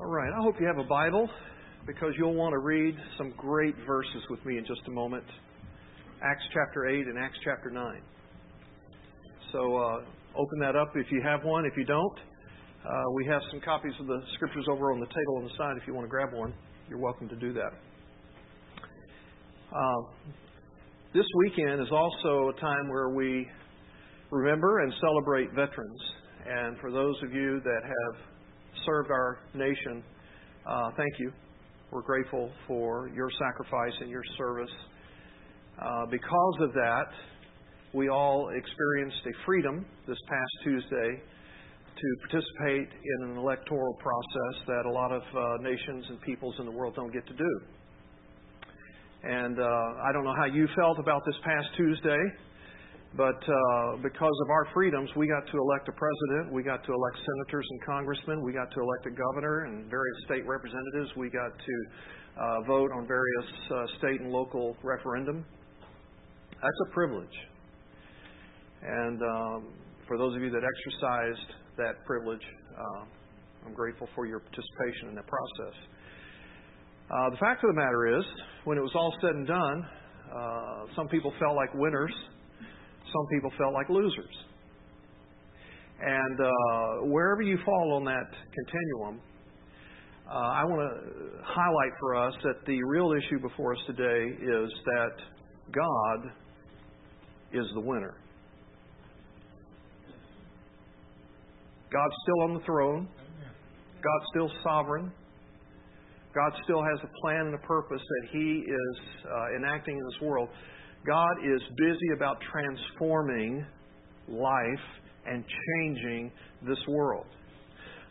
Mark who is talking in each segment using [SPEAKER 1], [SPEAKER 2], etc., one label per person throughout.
[SPEAKER 1] All right, I hope you have a Bible because you'll want to read some great verses with me in just a moment. Acts chapter 8 and Acts chapter 9. So uh, open that up if you have one. If you don't, uh, we have some copies of the scriptures over on the table on the side. If you want to grab one, you're welcome to do that. Uh, this weekend is also a time where we remember and celebrate veterans. And for those of you that have served our nation, uh, thank you. We're grateful for your sacrifice and your service. Uh, because of that, we all experienced a freedom this past Tuesday to participate in an electoral process that a lot of uh, nations and peoples in the world don't get to do. And uh, I don't know how you felt about this past Tuesday. But uh, because of our freedoms, we got to elect a president, we got to elect senators and congressmen, we got to elect a governor and various state representatives, we got to uh, vote on various uh, state and local referendum. That's a privilege. And um, for those of you that exercised that privilege, uh, I'm grateful for your participation in that process. Uh, the fact of the matter is, when it was all said and done, uh, some people felt like winners some people felt like losers. And uh, wherever you fall on that continuum, uh, I want to highlight for us that the real issue before us today is that God is the winner. God's still on the throne. God's still sovereign. God still has a plan and a purpose that He is uh, enacting in this world. God is busy about transforming life and changing this world.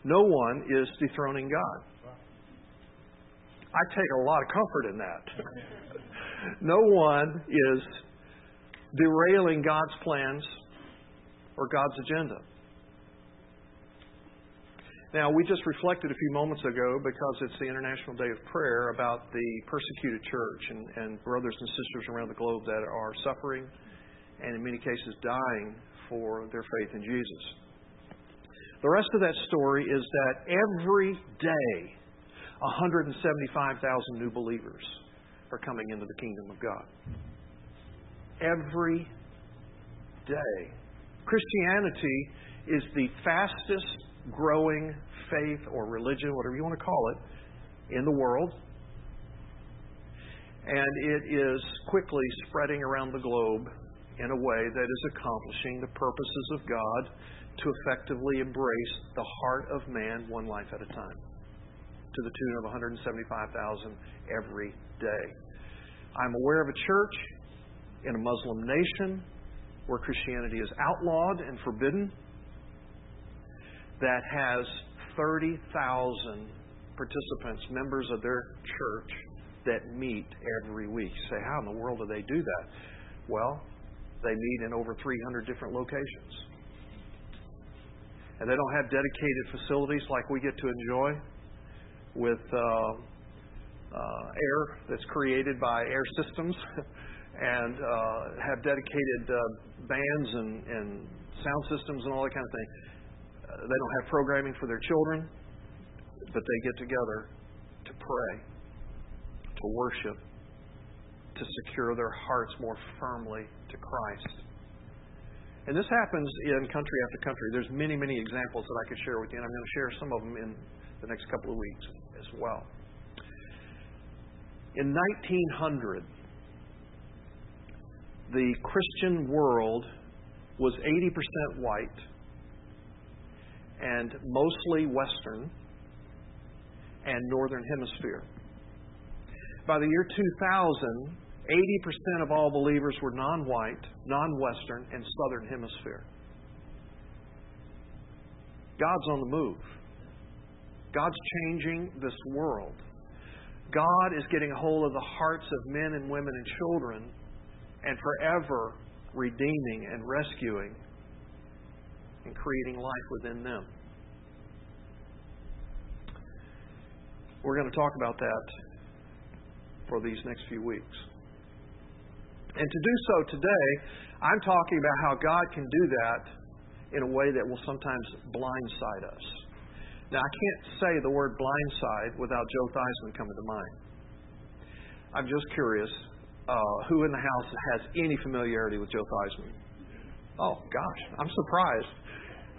[SPEAKER 1] No one is dethroning God. I take a lot of comfort in that. no one is derailing God's plans or God's agenda. Now, we just reflected a few moments ago, because it's the International Day of Prayer, about the persecuted church and, and brothers and sisters around the globe that are suffering and, in many cases, dying for their faith in Jesus. The rest of that story is that every day, 175,000 new believers are coming into the kingdom of God. Every day. Christianity is the fastest growing faith or religion, whatever you want to call it, in the world. And it is quickly spreading around the globe in a way that is accomplishing the purposes of God to effectively embrace the heart of man one life at a time, to the tune of 175,000 every day. I'm aware of a church in a Muslim nation where Christianity is outlawed and forbidden that has 30,000 participants, members of their church, that meet every week. You say, how in the world do they do that? Well, they meet in over 300 different locations. And they don't have dedicated facilities like we get to enjoy with uh, uh, air that's created by air systems and uh, have dedicated uh, bands and, and sound systems and all that kind of thing they don't have programming for their children, but they get together to pray, to worship, to secure their hearts more firmly to Christ. And this happens in country after country. There's many, many examples that I could share with you, and I'm going to share some of them in the next couple of weeks as well. In 1900, the Christian world was 80% white and mostly Western and Northern Hemisphere. By the year 2000, 80% of all believers were non white, non Western, and Southern Hemisphere. God's on the move. God's changing this world. God is getting a hold of the hearts of men and women and children and forever redeeming and rescuing and creating life within them. We're going to talk about that for these next few weeks. And to do so today, I'm talking about how God can do that in a way that will sometimes blindside us. Now, I can't say the word blindside without Joe Theismann coming to mind. I'm just curious uh, who in the house has any familiarity with Joe Theismann? Oh, gosh, I'm surprised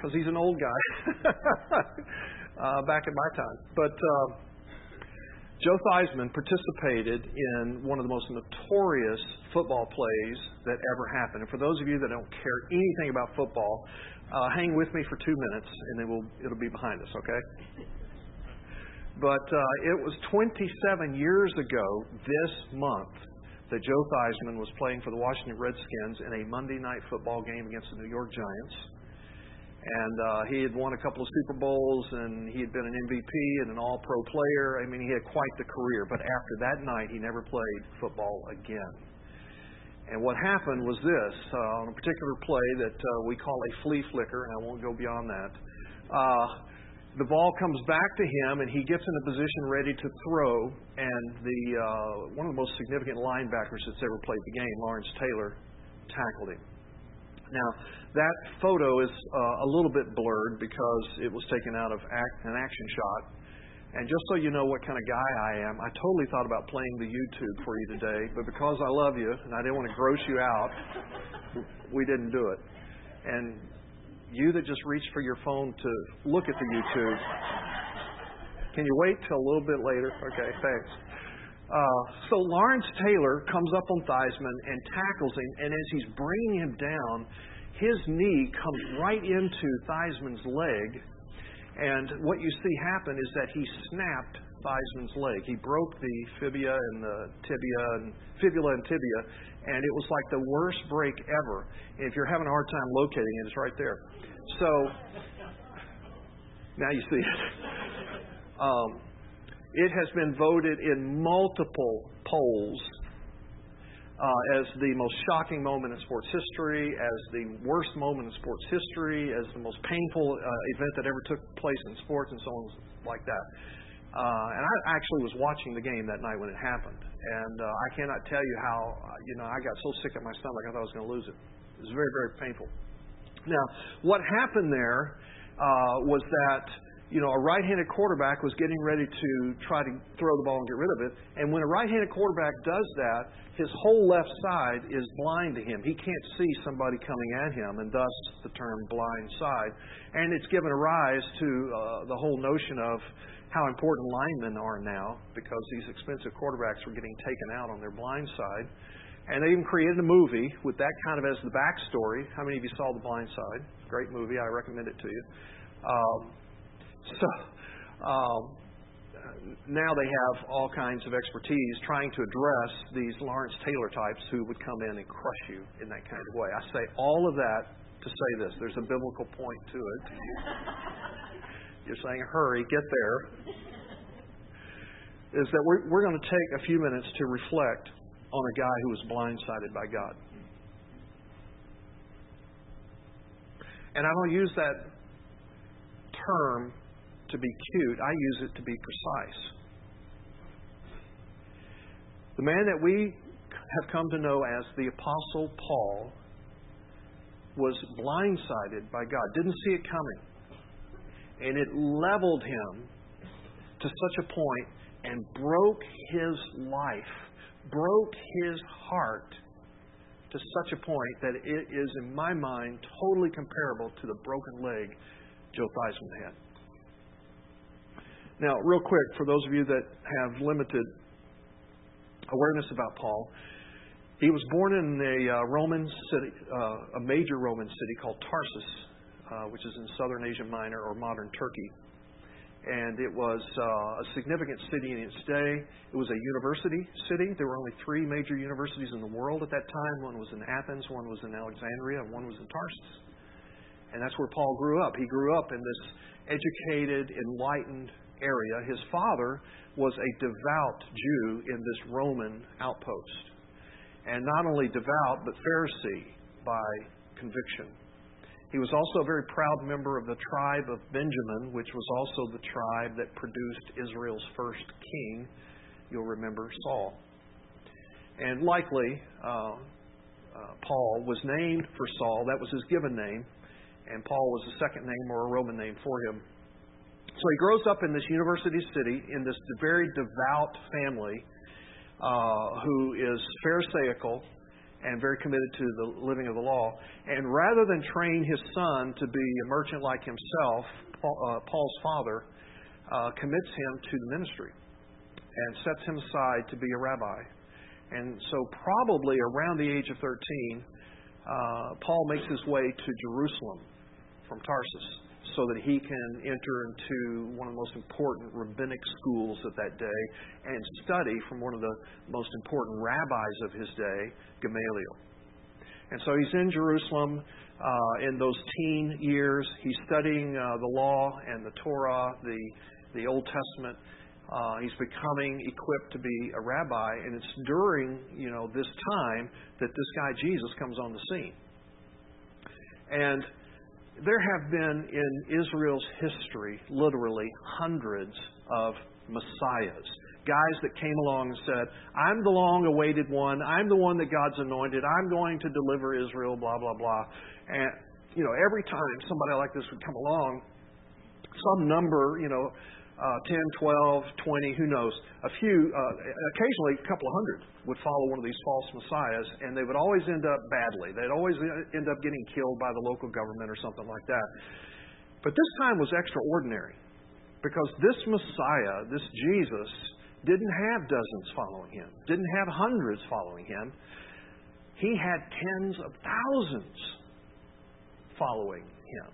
[SPEAKER 1] because he's an old guy uh, back in my time. But uh, Joe Theismann participated in one of the most notorious football plays that ever happened. And for those of you that don't care anything about football, uh, hang with me for two minutes, and then we'll, it'll be behind us, okay? But uh, it was 27 years ago this month that Joe Theismann was playing for the Washington Redskins in a Monday night football game against the New York Giants. And uh, he had won a couple of Super Bowls, and he had been an MVP and an All Pro player. I mean, he had quite the career. But after that night, he never played football again. And what happened was this uh, on a particular play that uh, we call a flea flicker, and I won't go beyond that. Uh, the ball comes back to him, and he gets in a position ready to throw. And the uh, one of the most significant linebackers that's ever played the game, Lawrence Taylor, tackled him. Now, that photo is uh, a little bit blurred because it was taken out of act, an action shot. And just so you know what kind of guy I am, I totally thought about playing the YouTube for you today, but because I love you and I didn't want to gross you out, we didn't do it. And you that just reached for your phone to look at the YouTube, can you wait till a little bit later? Okay, thanks. Uh, so Lawrence Taylor comes up on Theismann and tackles him, and as he's bringing him down, his knee comes right into Theismann's leg, and what you see happen is that he snapped Theismann's leg. He broke the fibula and the tibia and fibula and tibia, and it was like the worst break ever. If you're having a hard time locating it, it's right there. So now you see it. Um, it has been voted in multiple polls uh, as the most shocking moment in sports history, as the worst moment in sports history, as the most painful uh, event that ever took place in sports, and so on like that. Uh, and I actually was watching the game that night when it happened, and uh, I cannot tell you how uh, you know I got so sick at my stomach I thought I was going to lose it. It was very very painful. Now, what happened there uh, was that you know, a right-handed quarterback was getting ready to try to throw the ball and get rid of it. And when a right-handed quarterback does that, his whole left side is blind to him. He can't see somebody coming at him, and thus the term blind side. And it's given a rise to uh, the whole notion of how important linemen are now because these expensive quarterbacks were getting taken out on their blind side. And they even created a movie with that kind of as the backstory. How many of you saw The Blind Side? Great movie. I recommend it to you. Um, so um, now they have all kinds of expertise trying to address these Lawrence Taylor types who would come in and crush you in that kind of way. I say all of that to say this there's a biblical point to it. You're saying, hurry, get there. Is that we're, we're going to take a few minutes to reflect on a guy who was blindsided by God. And I don't use that term to be cute, I use it to be precise. The man that we have come to know as the Apostle Paul was blindsided by God, didn't see it coming. And it leveled him to such a point and broke his life, broke his heart to such a point that it is, in my mind, totally comparable to the broken leg Joe Theismann had. Now, real quick, for those of you that have limited awareness about Paul, he was born in a uh, Roman city, uh, a major Roman city called Tarsus, uh, which is in southern Asia Minor or modern Turkey. And it was uh, a significant city in its day. It was a university city. There were only three major universities in the world at that time. One was in Athens, one was in Alexandria, and one was in Tarsus. And that's where Paul grew up. He grew up in this educated, enlightened area. His father was a devout Jew in this Roman outpost. And not only devout, but Pharisee by conviction. He was also a very proud member of the tribe of Benjamin, which was also the tribe that produced Israel's first king. You'll remember Saul. And likely, uh, uh, Paul was named for Saul. That was his given name. And Paul was a second name or a Roman name for him So he grows up in this university city in this very devout family uh, who is Pharisaical and very committed to the living of the law. And rather than train his son to be a merchant like himself, Paul, uh, Paul's father uh, commits him to the ministry and sets him aside to be a rabbi. And so, probably around the age of 13, uh, Paul makes his way to Jerusalem from Tarsus so that he can enter into one of the most important rabbinic schools of that day and study from one of the most important rabbis of his day, Gamaliel. And so he's in Jerusalem uh, in those teen years. He's studying uh, the law and the Torah, the, the Old Testament. Uh, he's becoming equipped to be a rabbi, and it's during you know this time that this guy Jesus comes on the scene. And there have been in Israel's history, literally, hundreds of messiahs. Guys that came along and said, I'm the long awaited one. I'm the one that God's anointed. I'm going to deliver Israel, blah, blah, blah. And, you know, every time somebody like this would come along, some number, you know, 10, 12, 20, who knows. A few, uh, occasionally a couple of hundred would follow one of these false messiahs, and they would always end up badly. They'd always end up getting killed by the local government or something like that. But this time was extraordinary because this Messiah, this Jesus, didn't have dozens following him, didn't have hundreds following him. He had tens of thousands following him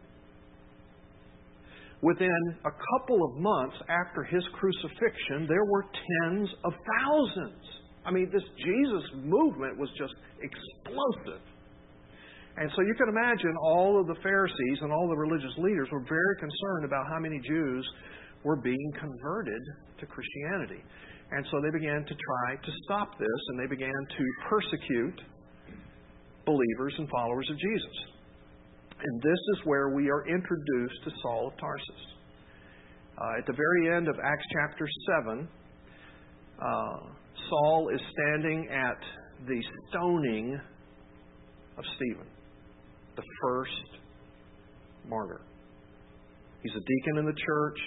[SPEAKER 1] within a couple of months after his crucifixion, there were tens of thousands. I mean, this Jesus movement was just explosive. And so you can imagine all of the Pharisees and all the religious leaders were very concerned about how many Jews were being converted to Christianity. And so they began to try to stop this, and they began to persecute believers and followers of Jesus. And this is where we are introduced to Saul of Tarsus. Uh, at the very end of Acts chapter 7, uh, Saul is standing at the stoning of Stephen, the first martyr. He's a deacon in the church.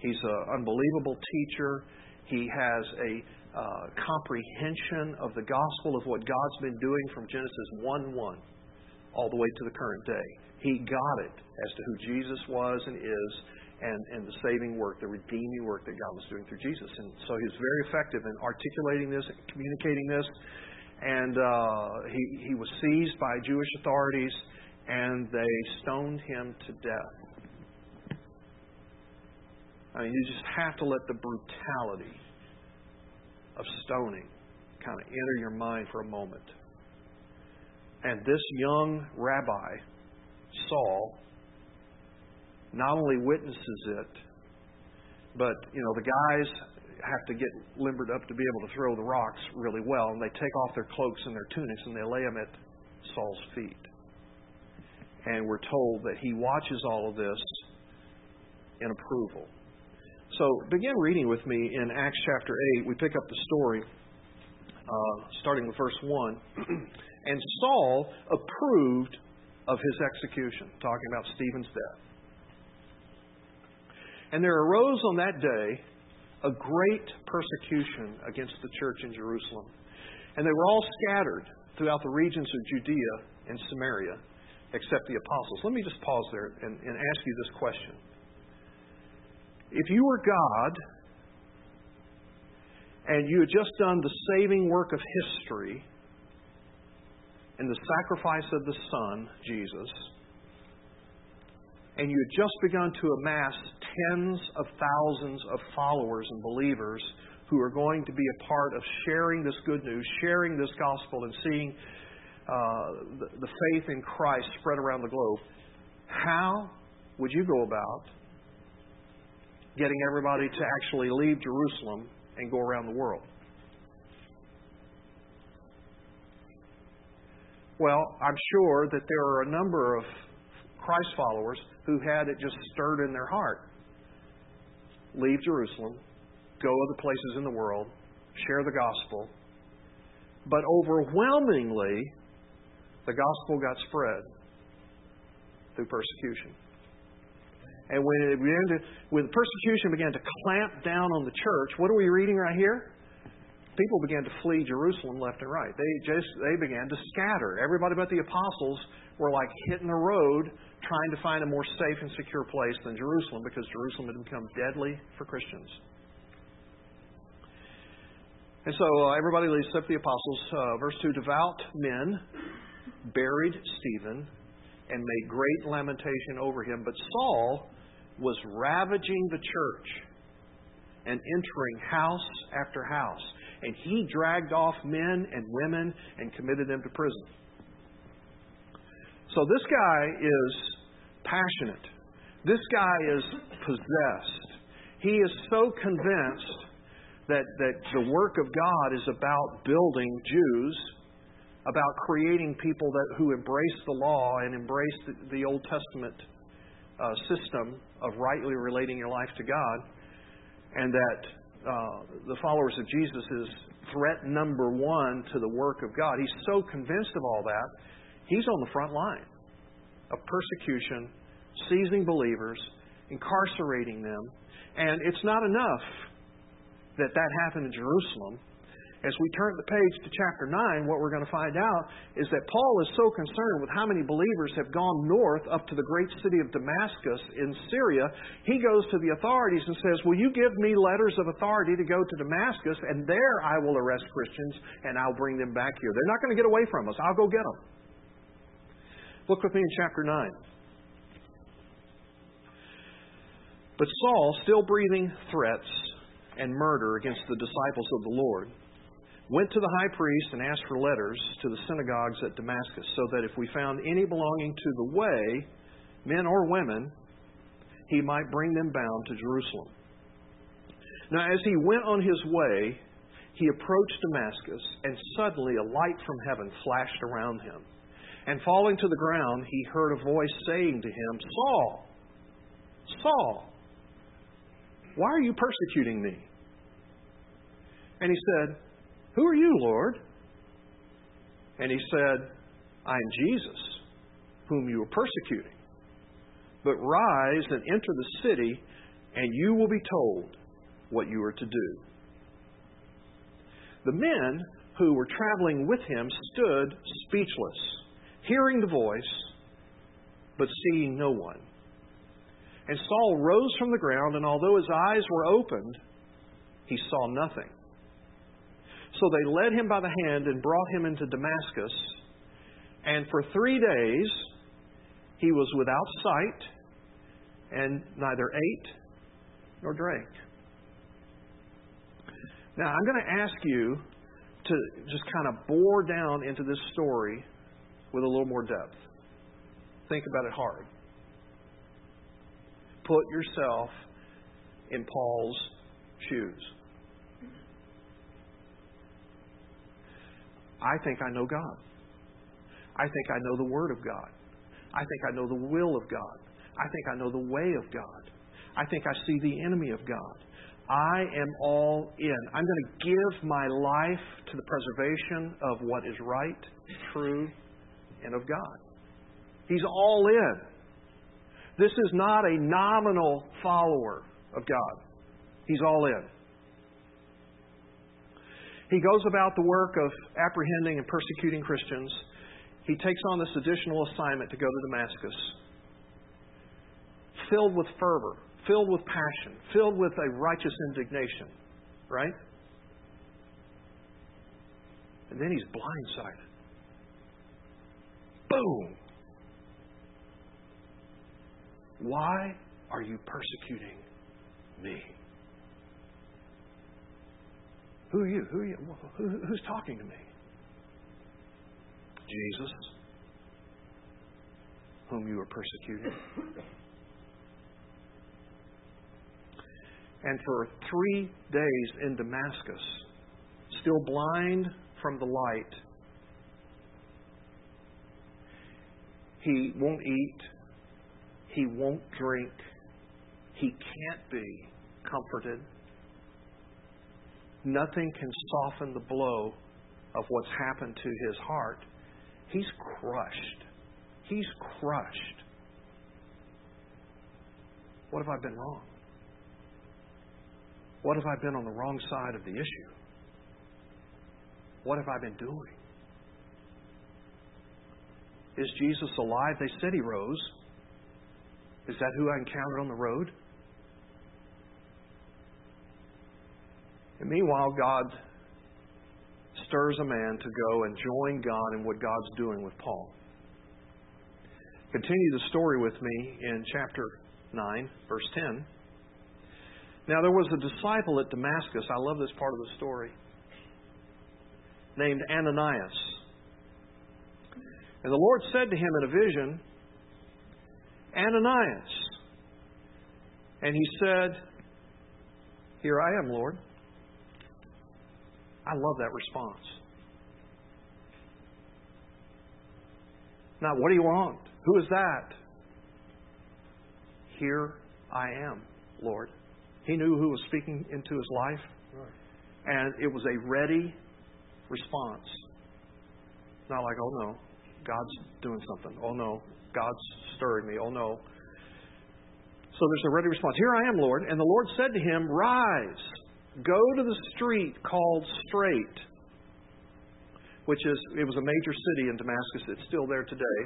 [SPEAKER 1] He's an unbelievable teacher. He has a uh, comprehension of the gospel of what God's been doing from Genesis 1 1 all the way to the current day. He got it as to who Jesus was and is and, and the saving work, the redeeming work that God was doing through Jesus. And so he was very effective in articulating this, communicating this. And uh, he, he was seized by Jewish authorities and they stoned him to death. I mean, you just have to let the brutality of stoning kind of enter your mind for a moment. And this young rabbi, Saul, not only witnesses it, but you know the guys have to get limbered up to be able to throw the rocks really well, and they take off their cloaks and their tunics and they lay them at Saul's feet. And we're told that he watches all of this in approval. So begin reading with me in Acts chapter 8. We pick up the story uh, starting with verse 1. And Saul approved of his execution, talking about Stephen's death. And there arose on that day a great persecution against the church in Jerusalem. And they were all scattered throughout the regions of Judea and Samaria, except the apostles. Let me just pause there and, and ask you this question. If you were God and you had just done the saving work of history, in the sacrifice of the Son, Jesus, and you had just begun to amass tens of thousands of followers and believers who are going to be a part of sharing this good news, sharing this gospel, and seeing uh, the, the faith in Christ spread around the globe, how would you go about getting everybody to actually leave Jerusalem and go around the world? Well, I'm sure that there are a number of Christ followers who had it just stirred in their heart. Leave Jerusalem, go other places in the world, share the gospel. But overwhelmingly, the gospel got spread through persecution. And when it began to, when persecution began to clamp down on the church, what are we reading right here? People began to flee Jerusalem left and right. They just they began to scatter. Everybody but the apostles were like hitting the road trying to find a more safe and secure place than Jerusalem because Jerusalem had become deadly for Christians. And so uh, everybody leaves except the apostles. Uh, verse 2 Devout men buried Stephen and made great lamentation over him. But Saul was ravaging the church and entering house after house. And he dragged off men and women and committed them to prison. So this guy is passionate. This guy is possessed. He is so convinced that, that the work of God is about building Jews, about creating people that, who embrace the law and embrace the, the Old Testament uh, system of rightly relating your life to God, and that uh, the followers of Jesus is threat number one to the work of God. He's so convinced of all that, he's on the front line of persecution, seizing believers, incarcerating them. And it's not enough that that happened in Jerusalem. As we turn the page to chapter 9, what we're going to find out is that Paul is so concerned with how many believers have gone north up to the great city of Damascus in Syria, he goes to the authorities and says, Will you give me letters of authority to go to Damascus, and there I will arrest Christians and I'll bring them back here? They're not going to get away from us. I'll go get them. Look with me in chapter 9. But Saul, still breathing threats and murder against the disciples of the Lord, went to the high priest and asked for letters to the synagogues at Damascus, so that if we found any belonging to the way, men or women, he might bring them bound to Jerusalem. Now, as he went on his way, he approached Damascus, and suddenly a light from heaven flashed around him. And falling to the ground, he heard a voice saying to him, Saul, Saul, why are you persecuting me? And he said, who are you, Lord? And he said, I am Jesus, whom you are persecuting. But rise and enter the city, and you will be told what you are to do. The men who were traveling with him stood speechless, hearing the voice, but seeing no one. And Saul rose from the ground, and although his eyes were opened, he saw nothing. So they led him by the hand and brought him into Damascus. And for three days he was without sight and neither ate nor drank. Now, I'm going to ask you to just kind of bore down into this story with a little more depth. Think about it hard. Put yourself in Paul's shoes. I think I know God. I think I know the Word of God. I think I know the will of God. I think I know the way of God. I think I see the enemy of God. I am all in. I'm going to give my life to the preservation of what is right, true, and of God. He's all in. This is not a nominal follower of God. He's all in. He goes about the work of apprehending and persecuting Christians. He takes on this additional assignment to go to Damascus, filled with fervor, filled with passion, filled with a righteous indignation, right? And then he's blindsided. Boom! Why are you persecuting me? Who are you? Who are you? Who, who's talking to me? Jesus, whom you are persecuting. And for three days in Damascus, still blind from the light, he won't eat, he won't drink, he can't be comforted nothing can soften the blow of what's happened to his heart. He's crushed. He's crushed. What have I been wrong? What have I been on the wrong side of the issue? What have I been doing? Is Jesus alive? They said he rose. Is that who I encountered on the road? And meanwhile, God stirs a man to go and join God in what God's doing with Paul. Continue the story with me in chapter 9, verse 10. Now, there was a disciple at Damascus. I love this part of the story. Named Ananias. And the Lord said to him in a vision, Ananias. And he said, Here I am, Lord. I love that response. Now, what do you want? Who is that? Here I am, Lord. He knew who was speaking into his life, and it was a ready response. Not like, oh no, God's doing something. Oh no, God's stirring me. Oh no. So there's a ready response. Here I am, Lord. And the Lord said to him, Rise, go to the street called Straight, which is, it was a major city in Damascus. It's still there today.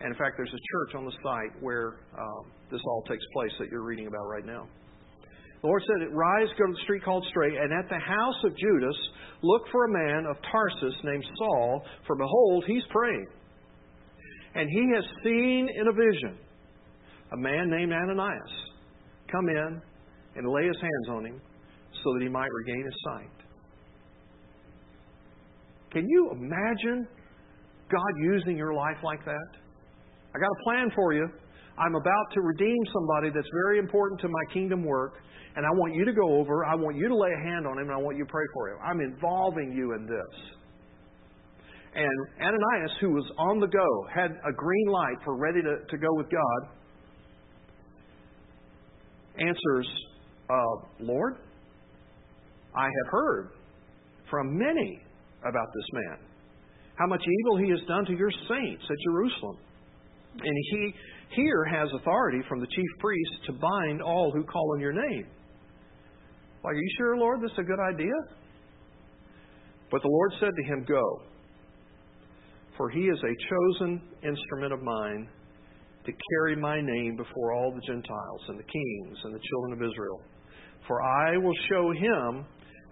[SPEAKER 1] And in fact, there's a church on the site where um, this all takes place that you're reading about right now. The Lord said, Rise, go to the street called Straight, and at the house of Judas, look for a man of Tarsus named Saul, for behold, he's praying. And he has seen in a vision a man named Ananias come in and lay his hands on him so that he might regain his sight. Can you imagine God using your life like that? I got a plan for you. I'm about to redeem somebody that's very important to my kingdom work, and I want you to go over, I want you to lay a hand on him, and I want you to pray for him. I'm involving you in this. And Ananias, who was on the go, had a green light for ready to, to go with God, answers, uh, Lord, I have heard from many about this man, how much evil he has done to your saints at Jerusalem. And he here has authority from the chief priests to bind all who call on your name. Are you sure, Lord, this is a good idea? But the Lord said to him, Go, for he is a chosen instrument of mine to carry my name before all the Gentiles and the kings and the children of Israel. For I will show him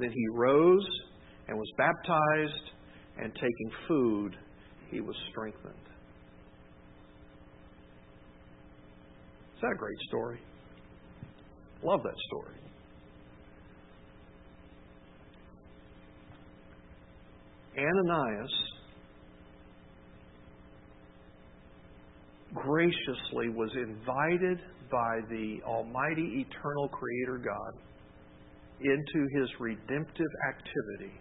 [SPEAKER 1] Then he rose and was baptized, and taking food, he was strengthened. Is that a great story? Love that story. Ananias graciously was invited by the Almighty Eternal Creator God into His redemptive activity.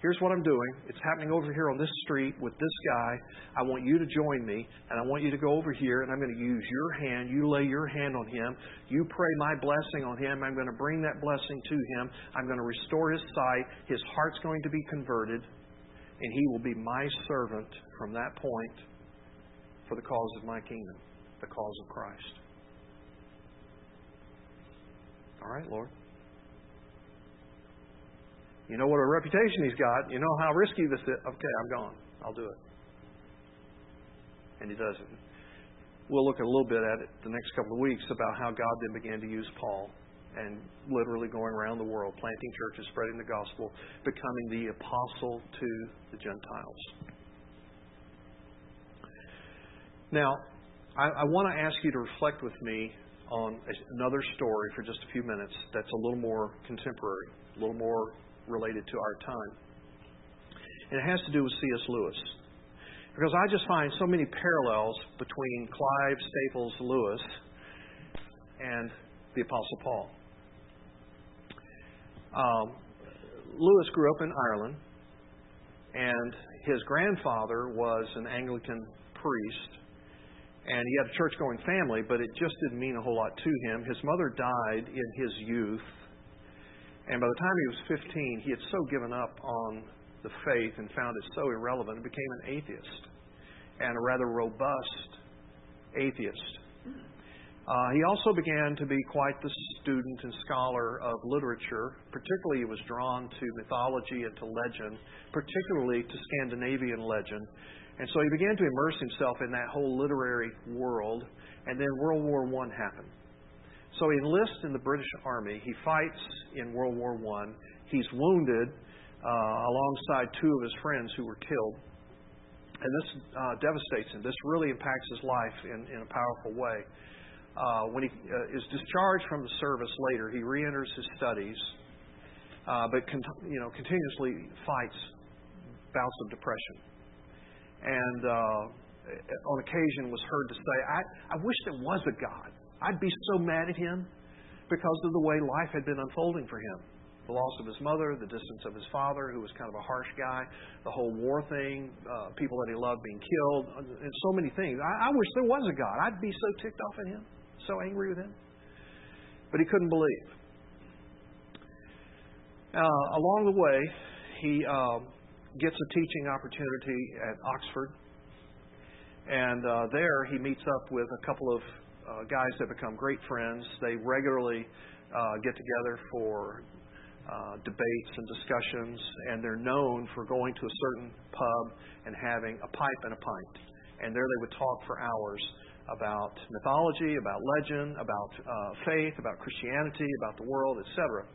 [SPEAKER 1] Here's what I'm doing. It's happening over here on this street with this guy. I want you to join me, and I want you to go over here, and I'm going to use your hand. You lay your hand on him. You pray my blessing on him. I'm going to bring that blessing to him. I'm going to restore his sight. His heart's going to be converted, and he will be my servant from that point for the cause of my kingdom, the cause of Christ. All right, Lord. You know what a reputation he's got. You know how risky this is. Okay, I'm gone. I'll do it. And he does it. We'll look a little bit at it the next couple of weeks about how God then began to use Paul and literally going around the world, planting churches, spreading the gospel, becoming the apostle to the Gentiles. Now, I, I want to ask you to reflect with me on another story for just a few minutes that's a little more contemporary, a little more related to our time. And it has to do with C.S. Lewis. Because I just find so many parallels between Clive Staples Lewis and the Apostle Paul. Um, Lewis grew up in Ireland, and his grandfather was an Anglican priest, and he had a church going family, but it just didn't mean a whole lot to him. His mother died in his youth, and by the time he was 15, he had so given up on the faith and found it so irrelevant, he became an atheist, and a rather robust atheist. Uh, he also began to be quite the student and scholar of literature. Particularly, he was drawn to mythology and to legend, particularly to Scandinavian legend. And so he began to immerse himself in that whole literary world. And then World War I happened. So he enlists in the British Army. He fights in World War I. He's wounded uh, alongside two of his friends who were killed. And this uh, devastates him. This really impacts his life in, in a powerful way. Uh, when he uh, is discharged from the service later, he reenters his studies, uh, but con- you know continuously fights bouts of depression, and uh, on occasion was heard to say, I, "I wish there was a God. I'd be so mad at him because of the way life had been unfolding for him." The loss of his mother, the distance of his father, who was kind of a harsh guy, the whole war thing, uh, people that he loved being killed, and so many things. I, I wish there was a God. I'd be so ticked off at him so angry with him. But he couldn't believe. Uh, along the way, he uh, gets a teaching opportunity at Oxford. And uh, there he meets up with a couple of uh, guys that become great friends. They regularly uh, get together for uh, debates and discussions, and they're known for going to a certain pub and having a pipe and a pint. And there they would talk for hours about mythology, about legend, about uh, faith, about Christianity, about the world, etc.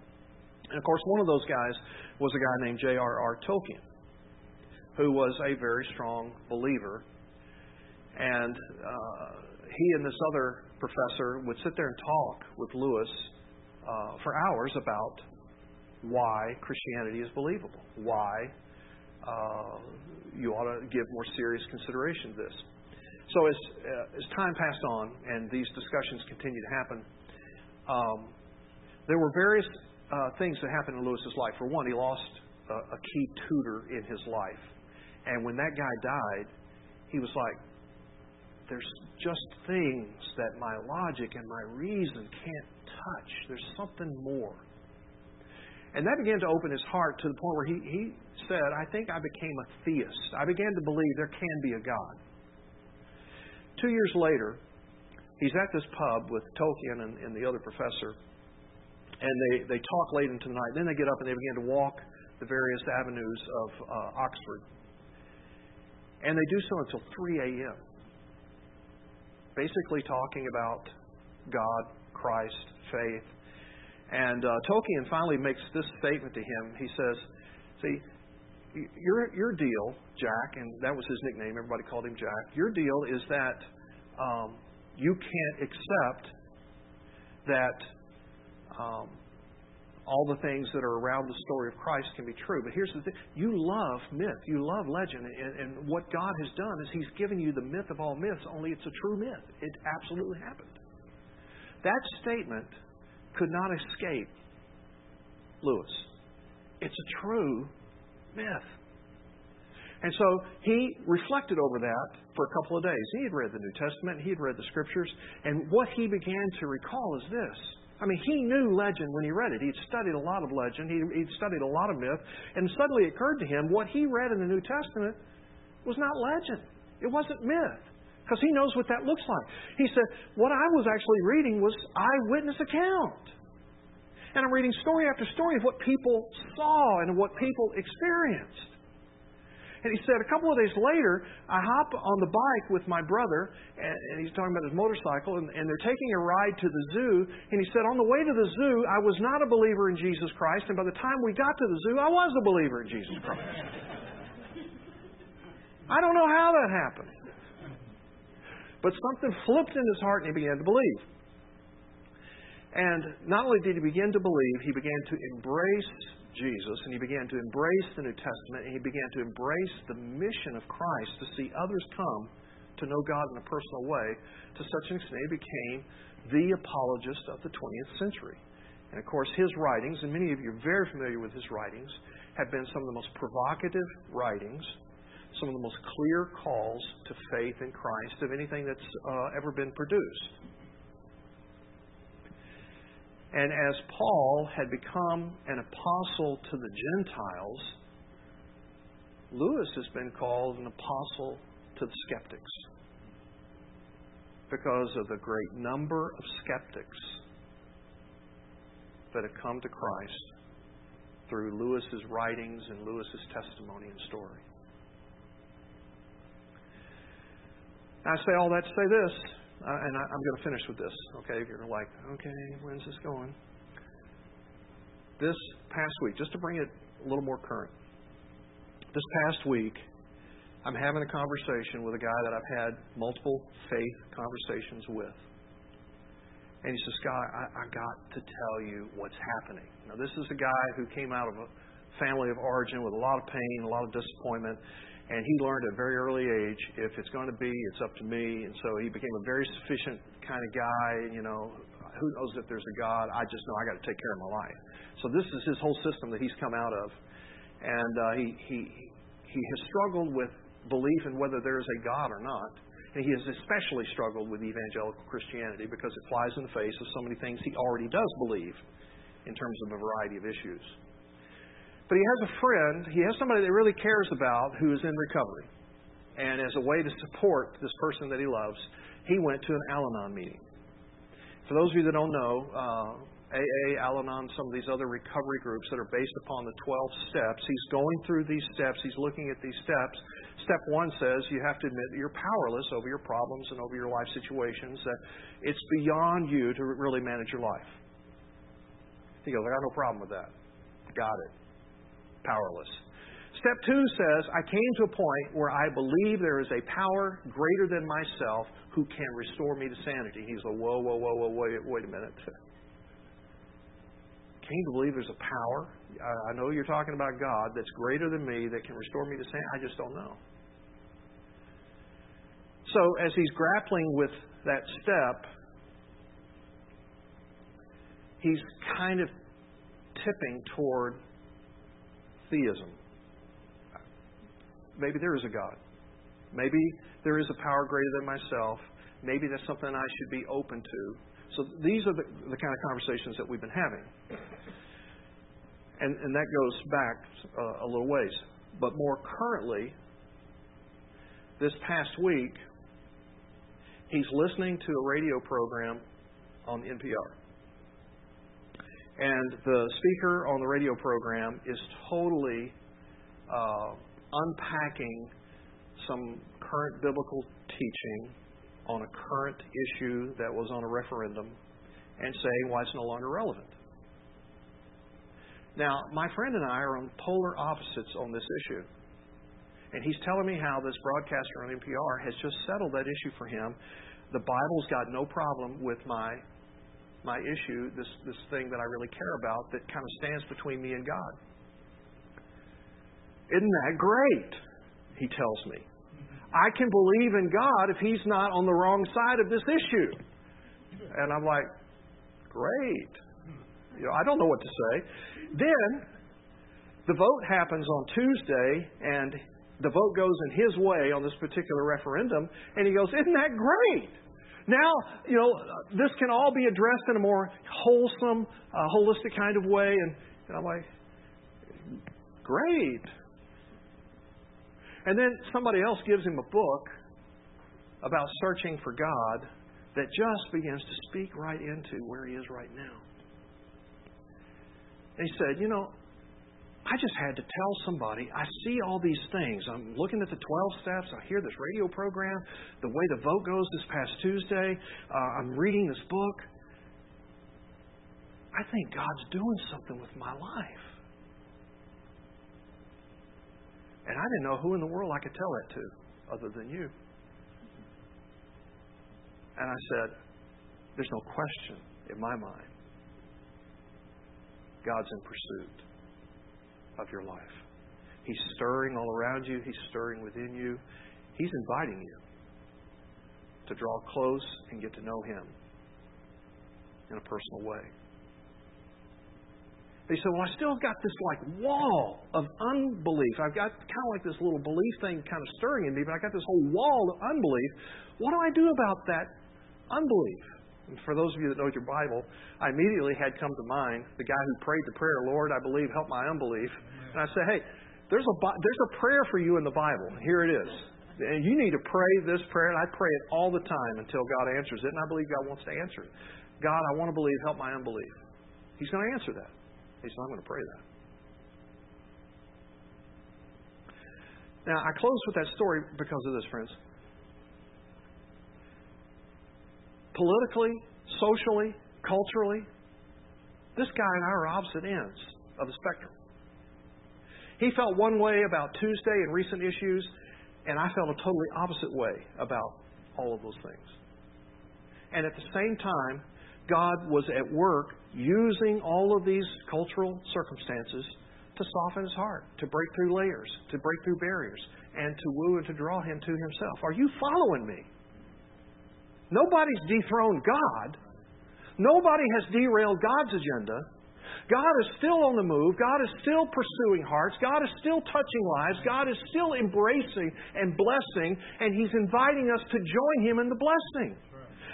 [SPEAKER 1] And of course, one of those guys was a guy named J.R.R. Tolkien, who was a very strong believer. And uh, he and this other professor would sit there and talk with Lewis uh, for hours about why Christianity is believable, why uh, you ought to give more serious consideration to this. So as, uh, as time passed on and these discussions continued to happen, um, there were various uh, things that happened in Lewis's life. For one, he lost a, a key tutor in his life. And when that guy died, he was like, there's just things that my logic and my reason can't touch. There's something more. And that began to open his heart to the point where he, he said, I think I became a theist. I began to believe there can be a God. Two years later, he's at this pub with Tolkien and, and the other professor, and they, they talk late into the night. Then they get up and they begin to walk the various avenues of uh, Oxford. And they do so until 3 a.m., basically talking about God, Christ, faith. And uh, Tolkien finally makes this statement to him. He says, See, your your deal, Jack, and that was his nickname. Everybody called him Jack. Your deal is that um, you can't accept that um, all the things that are around the story of Christ can be true. But here's the thing: you love myth, you love legend, and, and what God has done is He's given you the myth of all myths. Only it's a true myth. It absolutely happened. That statement could not escape Lewis. It's a true myth. And so he reflected over that for a couple of days. He had read the New Testament, he had read the Scriptures, and what he began to recall is this. I mean, he knew legend when he read it. He'd studied a lot of legend, he, would studied a lot of myth, and suddenly it occurred to him what he read in the New Testament was not legend, it wasn't myth. Because he knows what that looks like. He said, What I was actually reading was eyewitness account. And I'm reading story after story of what people saw and what people experienced. And he said, a couple of days later, I hop on the bike with my brother, and, and he's talking about his motorcycle, and, and they're taking a ride to the zoo. And he said, on the way to the zoo, I was not a believer in Jesus Christ, and by the time we got to the zoo, I was a believer in Jesus Christ. I don't know how that happened. But something flipped in his heart, and he began to believe. And not only did he begin to believe, he began to embrace Jesus and he began to embrace the New Testament and he began to embrace the mission of Christ to see others come to know God in a personal way to such an extent he became the apologist of the 20th century. And of course, his writings, and many of you are very familiar with his writings, have been some of the most provocative writings, some of the most clear calls to faith in Christ of anything that's uh, ever been produced. And as Paul had become an apostle to the Gentiles, Lewis has been called an apostle to the skeptics because of the great number of skeptics that have come to Christ through Lewis's writings and Lewis's testimony and story. I say all that to say this, Uh, and I, am going to finish with this. Okay, if you're like, okay, when's this going? This past week, just to bring it a little more current, this past week, I'm having a conversation with a guy that I've had multiple faith conversations with. And he says, Scott, I, I got to tell you what's happening. Now, this is a guy who came out of a family of origin with a lot of pain, a lot of disappointment, and he learned at a very early age if it's going to be, it's up to me. And so he became a very sufficient kind of guy. You know, who knows if there's a God? I just know I got to take care of my life. So this is his whole system that he's come out of, and uh, he he he has struggled with belief in whether there is a God or not. And he has especially struggled with evangelical Christianity because it flies in the face of so many things he already does believe in terms of a variety of issues. But he has a friend, he has somebody that really cares about who is in recovery. And as a way to support this person that he loves, he went to an Al Anon meeting. For those of you that don't know, uh, AA, Al Anon, some of these other recovery groups that are based upon the 12 steps, he's going through these steps, he's looking at these steps, Step one says you have to admit that you're powerless over your problems and over your life situations, that it's beyond you to really manage your life. He goes, I got no problem with that. Got it. Powerless. Step two says, I came to a point where I believe there is a power greater than myself who can restore me to sanity. He's like, whoa, whoa, whoa, whoa, wait, wait a minute. Came to believe there's a power. I know you're talking about God that's greater than me that can restore me to sanity. I just don't know. So, as he's grappling with that step, he's kind of tipping toward theism. Maybe there is a God. Maybe there is a power greater than myself. Maybe that's something I should be open to. So these are the, the kind of conversations that we've been having. And, and that goes back uh, a little ways. But more currently, this past week, he's listening to a radio program on NPR. And the speaker on the radio program is totally uh, unpacking some current biblical teaching on a current issue that was on a referendum and saying why it's no longer relevant. Now, my friend and I are on polar opposites on this issue. And he's telling me how this broadcaster on NPR has just settled that issue for him. The Bible's got no problem with my my issue, this this thing that I really care about that kind of stands between me and God. Isn't that great? He tells me. I can believe in God if He's not on the wrong side of this issue. And I'm like, great. You know, I don't know what to say. Then the vote happens on Tuesday, and the vote goes in his way on this particular referendum, and he goes, Isn't that great? Now, you know, this can all be addressed in a more wholesome, uh, holistic kind of way. And, and I'm like, Great. And then somebody else gives him a book about searching for God that just begins to speak right into where he is right now. And he said, You know, I just had to tell somebody, I see all these things. I'm looking at the 12 steps. I hear this radio program, the way the vote goes this past Tuesday. Uh, I'm reading this book. I think God's doing something with my life. And I didn't know who in the world I could tell that to other than you. And I said, There's no question in my mind. God's in pursuit of your life. He's stirring all around you, He's stirring within you. He's inviting you to draw close and get to know Him. in a personal way. They said, Well, I still got this like wall of unbelief. I've got kind of like this little belief thing kind of stirring in me, but I got this whole wall of unbelief. What do I do about that unbelief? For those of you that know your Bible, I immediately had come to mind the guy who prayed the prayer, Lord, I believe, help my unbelief. And I said, Hey, there's a, there's a prayer for you in the Bible. Here it is. And you need to pray this prayer, and I pray it all the time until God answers it, and I believe God wants to answer it. God, I want to believe, help my unbelief. He's going to answer that. He said, I'm going to pray that. Now, I close with that story because of this, friends. Politically, socially, culturally, this guy and I are opposite ends of the spectrum. He felt one way about Tuesday and recent issues, and I felt a totally opposite way about all of those things. And at the same time, God was at work using all of these cultural circumstances to soften his heart, to break through layers, to break through barriers, and to woo and to draw him to himself. Are you following me? Nobody's dethroned God. Nobody has derailed God's agenda. God is still on the move. God is still pursuing hearts. God is still touching lives. God is still embracing and blessing, and He's inviting us to join Him in the blessing.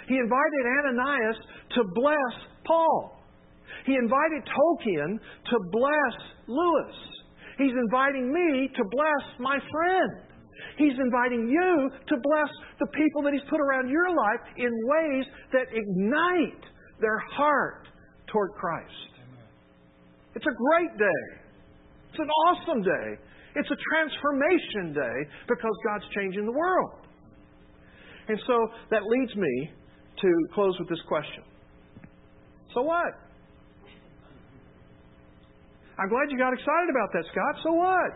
[SPEAKER 1] He invited Ananias to bless Paul. He invited Tolkien to bless Lewis. He's inviting me to bless my friend. He's inviting you to bless the people that He's put around your life in ways that ignite their heart toward Christ. It's a great day. It's an awesome day. It's a transformation day because God's changing the world. And so that leads me to close with this question So what? I'm glad you got excited about that, Scott. So what?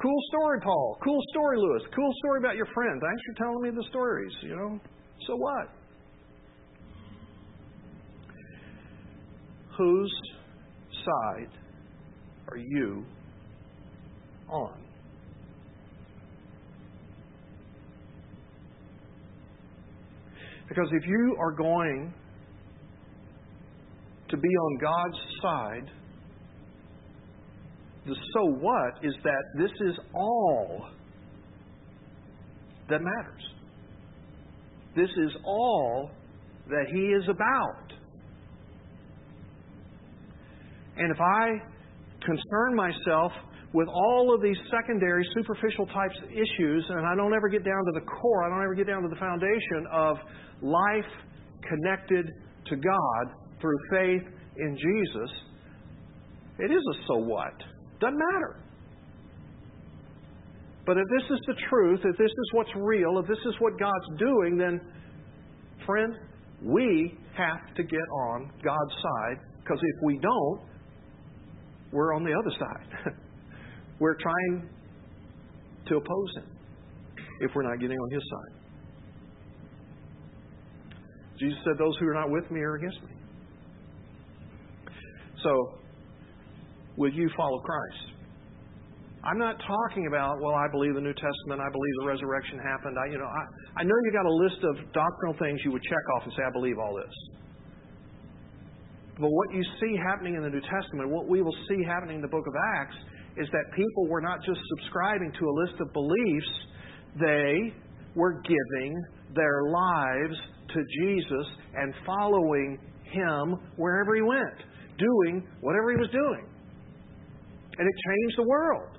[SPEAKER 1] Cool story, Paul. Cool story, Lewis. Cool story about your friend. Thanks for telling me the stories, you know. So what? Whose side are you on? Because if you are going to be on God's side, the so what is that this is all that matters. This is all that He is about. And if I concern myself with all of these secondary, superficial types of issues, and I don't ever get down to the core, I don't ever get down to the foundation of life connected to God through faith in Jesus, it is a so what. Doesn't matter. But if this is the truth, if this is what's real, if this is what God's doing, then, friend, we have to get on God's side because if we don't, we're on the other side. we're trying to oppose Him if we're not getting on His side. Jesus said, Those who are not with me are against me. So, will you follow Christ? I'm not talking about, well, I believe the New Testament, I believe the resurrection happened. I, you know, I, I know you got a list of doctrinal things you would check off and say, I believe all this. But what you see happening in the New Testament, what we will see happening in the book of Acts, is that people were not just subscribing to a list of beliefs, they were giving their lives to Jesus and following him wherever he went, doing whatever he was doing. And it changed the world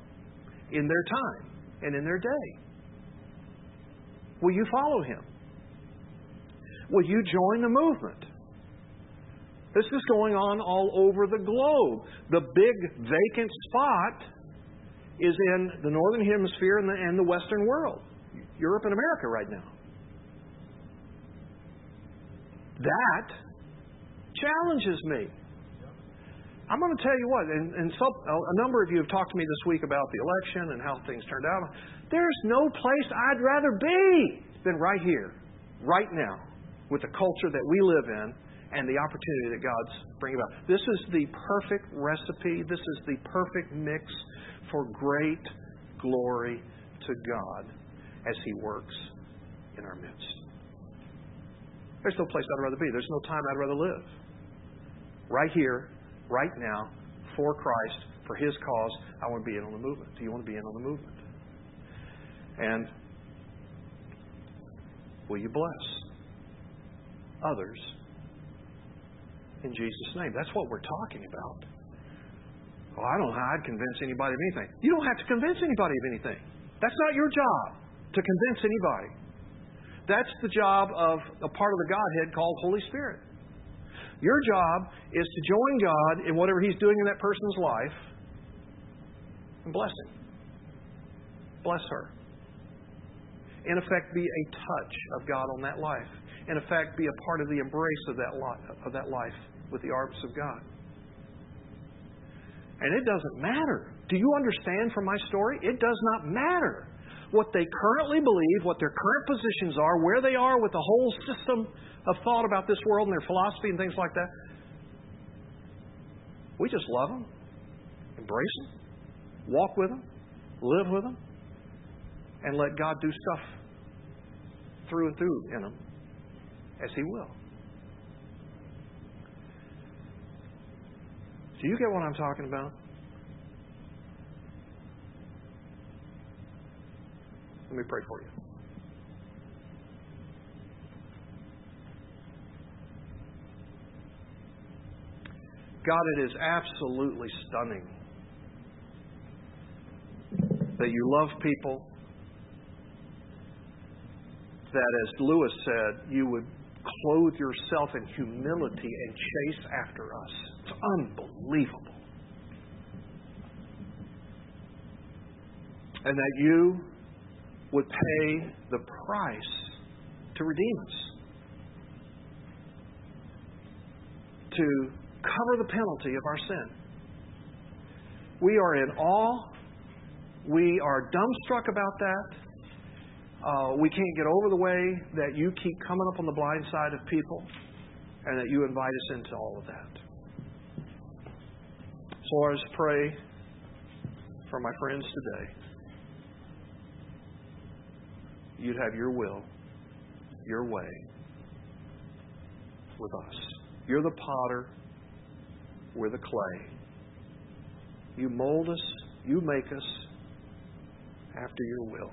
[SPEAKER 1] in their time and in their day. Will you follow him? Will you join the movement? This is going on all over the globe. The big vacant spot is in the northern hemisphere and the, and the western world, Europe and America right now. That challenges me. I'm going to tell you what, and, and a number of you have talked to me this week about the election and how things turned out. There's no place I'd rather be than right here, right now, with the culture that we live in and the opportunity that God's bringing about. This is the perfect recipe. This is the perfect mix for great glory to God as He works in our midst. There's no place I'd rather be. There's no time I'd rather live. Right here, right now, for Christ, for His cause, I want to be in on the movement. Do you want to be in on the movement? And will you bless others in Jesus' name? That's what we're talking about. Well, I don't know how I'd convince anybody of anything. You don't have to convince anybody of anything. That's not your job to convince anybody. That's the job of a part of the Godhead called Holy Spirit. Your job is to join God in whatever He's doing in that person's life and bless Him. Bless her. In effect, be a touch of God on that life. In effect, be a part of the embrace of that, of that life with the arms of God. And it doesn't matter. Do you understand from my story? It does not matter what they currently believe, what their current positions are, where they are with the whole system of thought about this world and their philosophy and things like that. We just love them, embrace them, walk with them, live with them, and let God do stuff through and through in them as He will. Do you get what I'm talking about? Let me pray for you. God, it is absolutely stunning that you love people, that, as Lewis said, you would clothe yourself in humility and chase after us. It's unbelievable. And that you would pay the price to redeem us, to cover the penalty of our sin. We are in awe. We are dumbstruck about that. Uh, we can't get over the way that you keep coming up on the blind side of people and that you invite us into all of that. So I just pray for my friends today. You'd have your will, your way with us. You're the potter, we're the clay. You mold us, you make us after your will.